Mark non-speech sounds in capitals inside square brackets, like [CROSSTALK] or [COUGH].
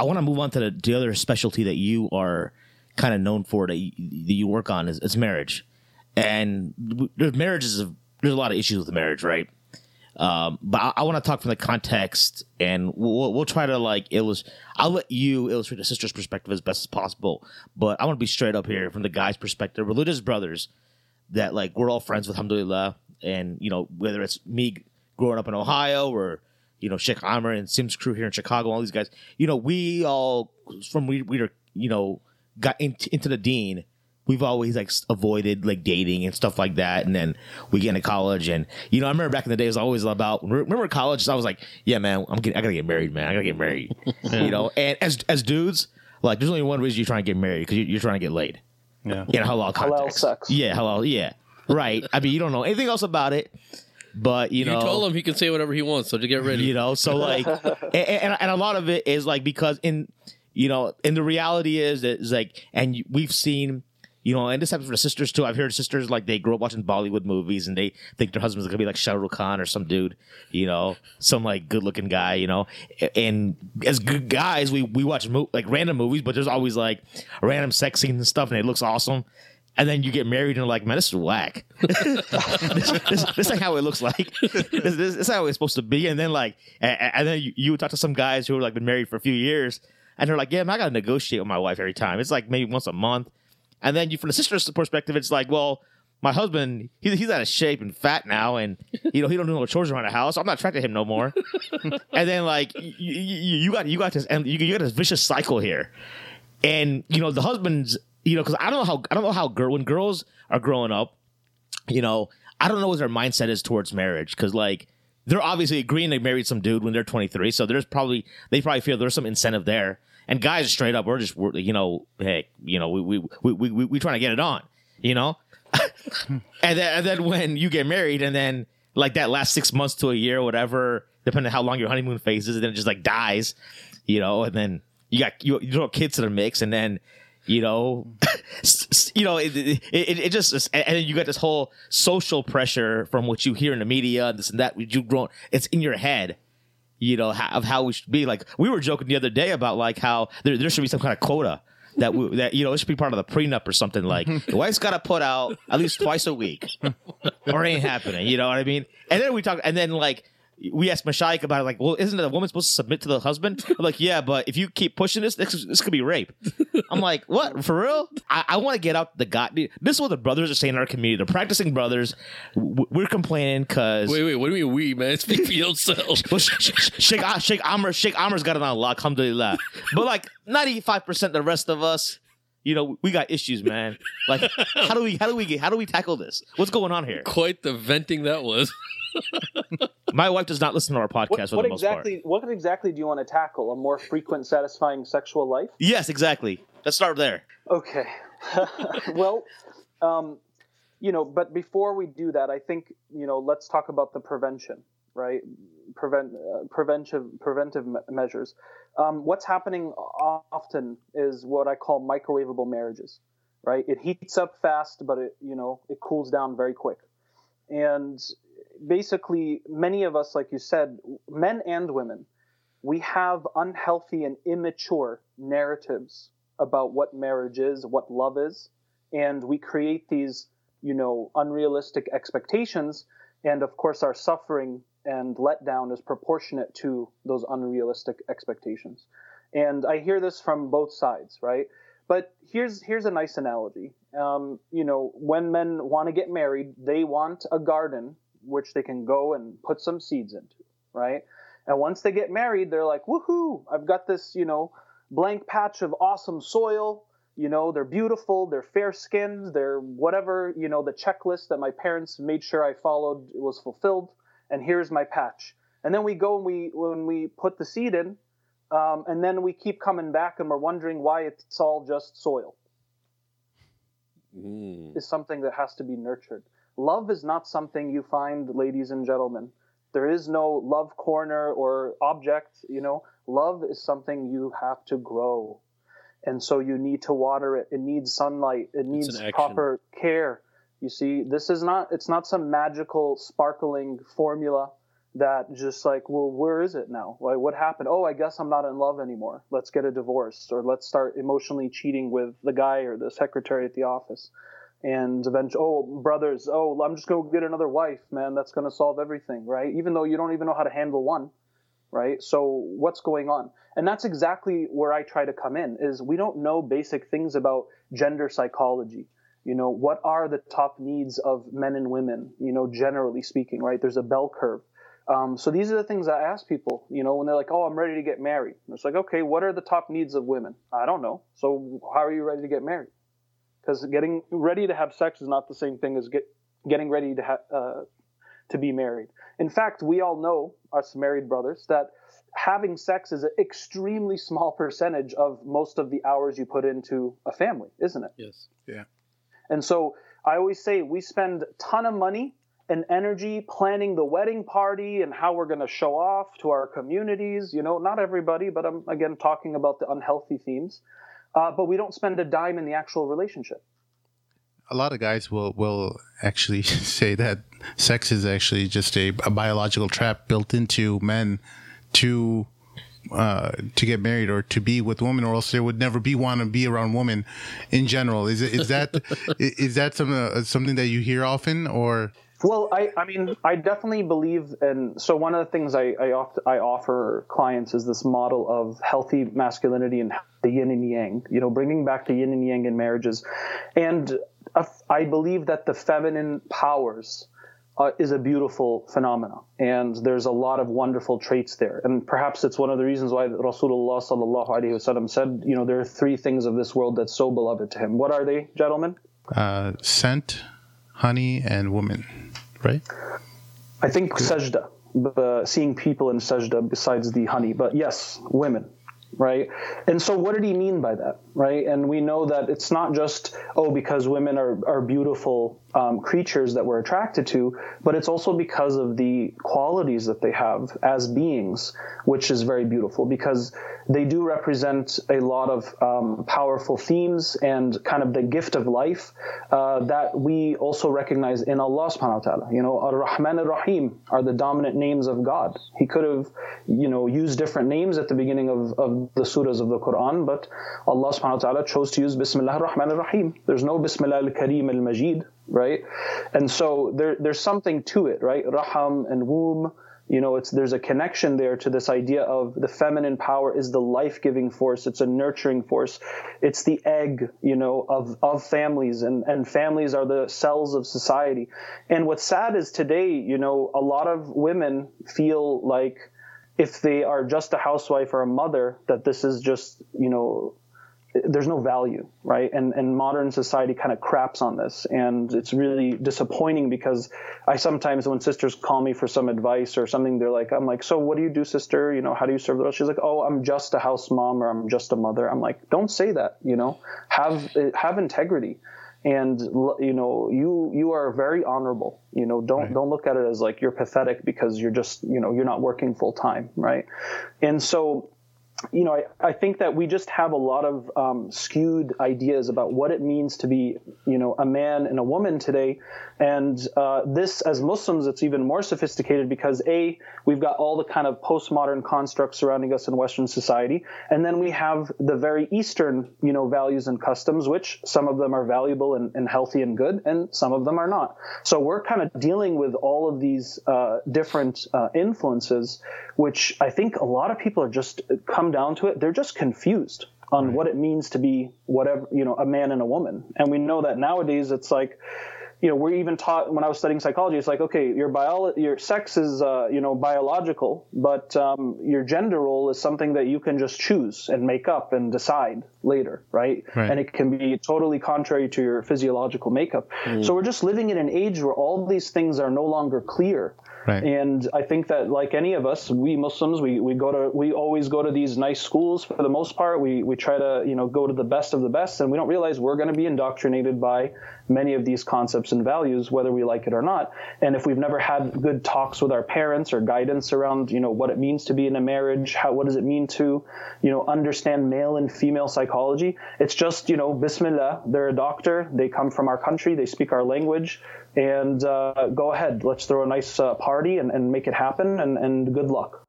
I want to move on to the, the other specialty that you are kind of known for that you, that you work on is, is marriage, and w- marriage is there's a lot of issues with marriage, right? Um, but I, I want to talk from the context, and we'll, we'll try to like illustrate. I'll let you illustrate the sister's perspective as best as possible, but I want to be straight up here from the guy's perspective. Religious brothers that like we're all friends with, alhamdulillah, and you know whether it's me growing up in Ohio or you know Sheikh Amr and Sims crew here in Chicago, all these guys, you know, we all from we we are you know got into, into the deen we've always like avoided like dating and stuff like that. And then we get into college, and you know, I remember back in the day, it was always about. Remember college? I was like, yeah, man, I'm getting, I gotta get married, man. I gotta get married. [LAUGHS] you know, and as as dudes, like, there's only one reason you're trying to get married because you're, trying to get laid. Yeah. In a halal context. Halal sex. Yeah, halal. Yeah. Right. I mean, you don't know anything else about it. But you know, you told him he can say whatever he wants, so to get ready. You know, so like, [LAUGHS] and, and, and a lot of it is like because in, you know, and the reality is that it's like, and we've seen you know, and this happens for the sisters too. I've heard sisters like they grow up watching Bollywood movies and they think their husband's gonna be like Shah Rukh Khan or some dude, you know, some like good looking guy, you know. And as good guys, we we watch mo- like random movies, but there's always like random sex scenes and stuff, and it looks awesome. And then you get married and you're like, man, this is whack. [LAUGHS] this, this, this ain't how it looks like. [LAUGHS] this, this, this is how it's supposed to be. And then like, and, and then you, you talk to some guys who are like been married for a few years, and they're like, yeah, man, I gotta negotiate with my wife every time. It's like maybe once a month and then you, from the sister's perspective, it's like, well, my husband, he, he's out of shape and fat now, and you know he don't do no chores around the house. I'm not attracted to him no more. [LAUGHS] and then like you, you, you, got you got this and you, you got this vicious cycle here, and you know the husbands, you know, because I don't know how I don't know how girl when girls are growing up, you know, I don't know what their mindset is towards marriage because like they're obviously agreeing they married some dude when they're 23, so there's probably they probably feel there's some incentive there. And guys, straight up, we're just, we're, you know, hey, you know, we we we we we, trying to get it on, you know. [LAUGHS] and then and then when you get married, and then like that last six months to a year, whatever, depending on how long your honeymoon phase is, and then it just like dies, you know, and then you got you, you throw kids to the mix, and then you know, you know, it, it, it, just, and then you got this whole social pressure from what you hear in the media, this and that. You grown, it's in your head, you know, of how we should be. Like we were joking the other day about like how there, there should be some kind of quota that we, that you know it should be part of the prenup or something. Like the wife's got to put out at least twice a week, or ain't happening. You know what I mean? And then we talk, and then like we asked Mashaikh about it, like, well, isn't the woman supposed to submit to the husband? I'm like, yeah, but if you keep pushing this, this, this could be rape. I'm like, what? For real? I, I want to get out the god. This is what the brothers are saying in our community. The practicing brothers, we're complaining because. Wait, wait, what do you mean we, man? Speak for yourself. well, Sheikh, uh, Sheikh Amr, Sheikh Amr's got it on lock, alhamdulillah. But like 95% of the rest of us, you know, we got issues, man. Like, [LAUGHS] how do we, how do we, how do we tackle this? What's going on here? Quite the venting that was. [LAUGHS] My wife does not listen to our podcast. What, what exactly? What exactly do you want to tackle? A more frequent, satisfying sexual life? Yes, exactly. Let's start there. Okay. [LAUGHS] well, um, you know, but before we do that, I think you know, let's talk about the prevention, right? Prevent uh, preventive preventive me- measures. Um, what's happening often is what I call microwavable marriages, right? It heats up fast, but it you know it cools down very quick, and basically, many of us, like you said, men and women, we have unhealthy and immature narratives about what marriage is, what love is, and we create these, you know, unrealistic expectations. And of course, our suffering and letdown is proportionate to those unrealistic expectations. And I hear this from both sides, right? But here's here's a nice analogy. Um, you know, when men want to get married, they want a garden which they can go and put some seeds into, right? And once they get married, they're like, woohoo, I've got this, you know, blank patch of awesome soil. You know, they're beautiful, they're fair skinned, they're whatever, you know, the checklist that my parents made sure I followed was fulfilled. And here's my patch. And then we go and we, when we put the seed in, um, and then we keep coming back and we're wondering why it's all just soil. Mm. Is something that has to be nurtured. Love is not something you find, ladies and gentlemen. There is no love corner or object, you know. Love is something you have to grow. And so you need to water it. It needs sunlight. It needs proper care. You see, this is not it's not some magical sparkling formula that just like, well, where is it now? Like, what happened? Oh, I guess I'm not in love anymore. Let's get a divorce or let's start emotionally cheating with the guy or the secretary at the office. And eventually, oh, brothers, oh, I'm just going to get another wife, man. That's going to solve everything, right? Even though you don't even know how to handle one, right? So what's going on? And that's exactly where I try to come in is we don't know basic things about gender psychology you know what are the top needs of men and women you know generally speaking right there's a bell curve um, so these are the things I ask people, you know, when they're like, "Oh, I'm ready to get married." And it's like, okay, what are the top needs of women? I don't know. So how are you ready to get married? Because getting ready to have sex is not the same thing as get, getting ready to ha- uh, to be married. In fact, we all know us married brothers that having sex is an extremely small percentage of most of the hours you put into a family, isn't it? Yes. Yeah. And so I always say we spend a ton of money and energy planning the wedding party and how we're going to show off to our communities. You know, not everybody, but I'm again talking about the unhealthy themes. Uh, but we don't spend a dime in the actual relationship. A lot of guys will will actually [LAUGHS] say that sex is actually just a, a biological trap built into men to uh, to get married or to be with women, or else they would never be want to be around women in general. Is it is that [LAUGHS] is that some uh, something that you hear often, or well, I, I mean, I definitely believe, and so one of the things I I, oft, I offer clients is this model of healthy masculinity and the yin and yang. You know, bringing back the yin and yang in marriages, and I believe that the feminine powers uh, is a beautiful phenomenon, and there's a lot of wonderful traits there. And perhaps it's one of the reasons why Rasulullah sallallahu alaihi wasallam said, you know, there are three things of this world that's so beloved to him. What are they, gentlemen? Uh, scent, honey, and woman right? I think sajda, uh, seeing people in sajda besides the honey, but yes, women, right? And so, what did he mean by that, right? And we know that it's not just oh because women are are beautiful um, creatures that we're attracted to, but it's also because of the qualities that they have as beings, which is very beautiful because they do represent a lot of um, powerful themes and kind of the gift of life uh, that we also recognize in Allah subhanahu wa ta'ala. You know, Ar-Rahman Ar-Rahim are the dominant names of God. He could have, you know, used different names at the beginning of, of the surahs of the Quran, but Allah subhanahu wa ta'ala chose to use Bismillah Ar-Rahman Ar-Rahim. There's no Bismillah Al-Kareem Al-Majid right? And so there, there's something to it, right? Raham and womb, you know, it's there's a connection there to this idea of the feminine power is the life-giving force. It's a nurturing force. It's the egg, you know, of of families, and and families are the cells of society. And what's sad is today, you know, a lot of women feel like if they are just a housewife or a mother, that this is just, you know, there's no value, right? And and modern society kind of craps on this, and it's really disappointing because I sometimes when sisters call me for some advice or something, they're like, I'm like, so what do you do, sister? You know, how do you serve the Lord? She's like, oh, I'm just a house mom or I'm just a mother. I'm like, don't say that. You know, have have integrity, and you know, you you are very honorable. You know, don't right. don't look at it as like you're pathetic because you're just you know you're not working full time, right? And so you know, I, I, think that we just have a lot of um, skewed ideas about what it means to be, you know, a man and a woman today. And uh, this, as Muslims, it's even more sophisticated because A, we've got all the kind of postmodern constructs surrounding us in Western society. And then we have the very Eastern, you know, values and customs, which some of them are valuable and, and healthy and good, and some of them are not. So we're kind of dealing with all of these uh, different uh, influences, which I think a lot of people are just come down to it, they're just confused on right. what it means to be whatever, you know, a man and a woman. And we know that nowadays it's like, you know, we're even taught when I was studying psychology, it's like, okay, your bio, your sex is, uh, you know, biological, but um, your gender role is something that you can just choose and make up and decide later, right? right. And it can be totally contrary to your physiological makeup. Mm. So we're just living in an age where all these things are no longer clear. Right. And I think that like any of us, we Muslims, we, we go to we always go to these nice schools for the most part. We we try to, you know, go to the best of the best and we don't realize we're going to be indoctrinated by many of these concepts and values, whether we like it or not. And if we've never had good talks with our parents or guidance around, you know, what it means to be in a marriage, how what does it mean to, you know, understand male and female psychology, it's just, you know, Bismillah, they're a doctor, they come from our country, they speak our language, and uh, go ahead. Let's throw a nice uh, party and, and make it happen. And, and good luck.